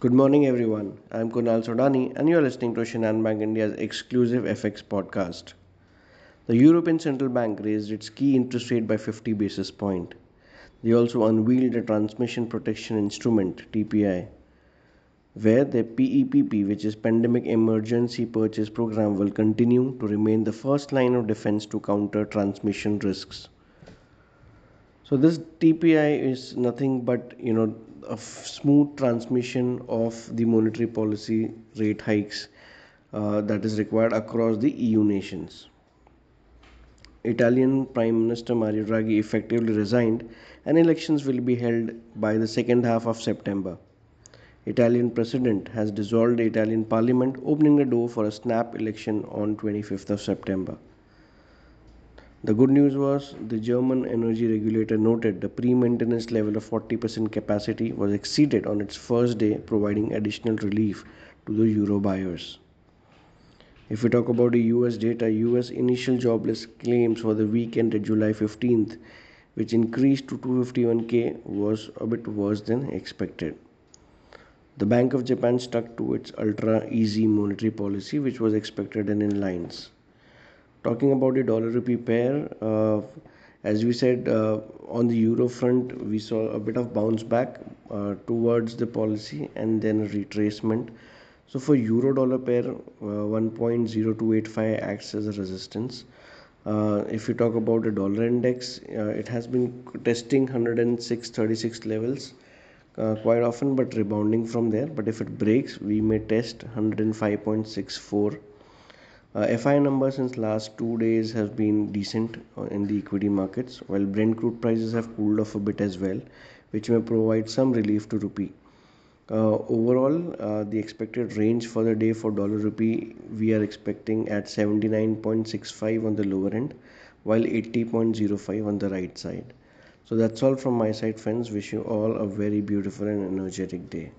Good morning, everyone. I'm Kunal Sodani, and you're listening to Shinhan Bank India's exclusive FX podcast. The European Central Bank raised its key interest rate by 50 basis point. They also unveiled a transmission protection instrument (TPI), where the PEPP, which is Pandemic Emergency Purchase Program, will continue to remain the first line of defense to counter transmission risks. So this TPI is nothing but you know a smooth transmission of the monetary policy rate hikes uh, that is required across the EU nations. Italian Prime Minister Mario Draghi effectively resigned and elections will be held by the second half of September. Italian president has dissolved the Italian parliament opening the door for a snap election on 25th of September. The good news was the German energy regulator noted the pre-maintenance level of 40% capacity was exceeded on its first day, providing additional relief to the euro buyers. If we talk about the US data, US initial jobless claims for the week ended July 15th, which increased to 251k, was a bit worse than expected. The Bank of Japan stuck to its ultra easy monetary policy, which was expected and in lines talking about the dollar rupee pair uh, as we said uh, on the euro front we saw a bit of bounce back uh, towards the policy and then retracement. So for euro dollar pair uh, 1.0285 acts as a resistance. Uh, if you talk about the dollar index uh, it has been testing 106.36 levels quite often but rebounding from there. But if it breaks we may test 105.64 uh, FI numbers since last two days have been decent uh, in the equity markets, while Brent crude prices have cooled off a bit as well, which may provide some relief to rupee. Uh, overall, uh, the expected range for the day for dollar rupee we are expecting at 79.65 on the lower end, while 80.05 on the right side. So that's all from my side, friends. Wish you all a very beautiful and energetic day.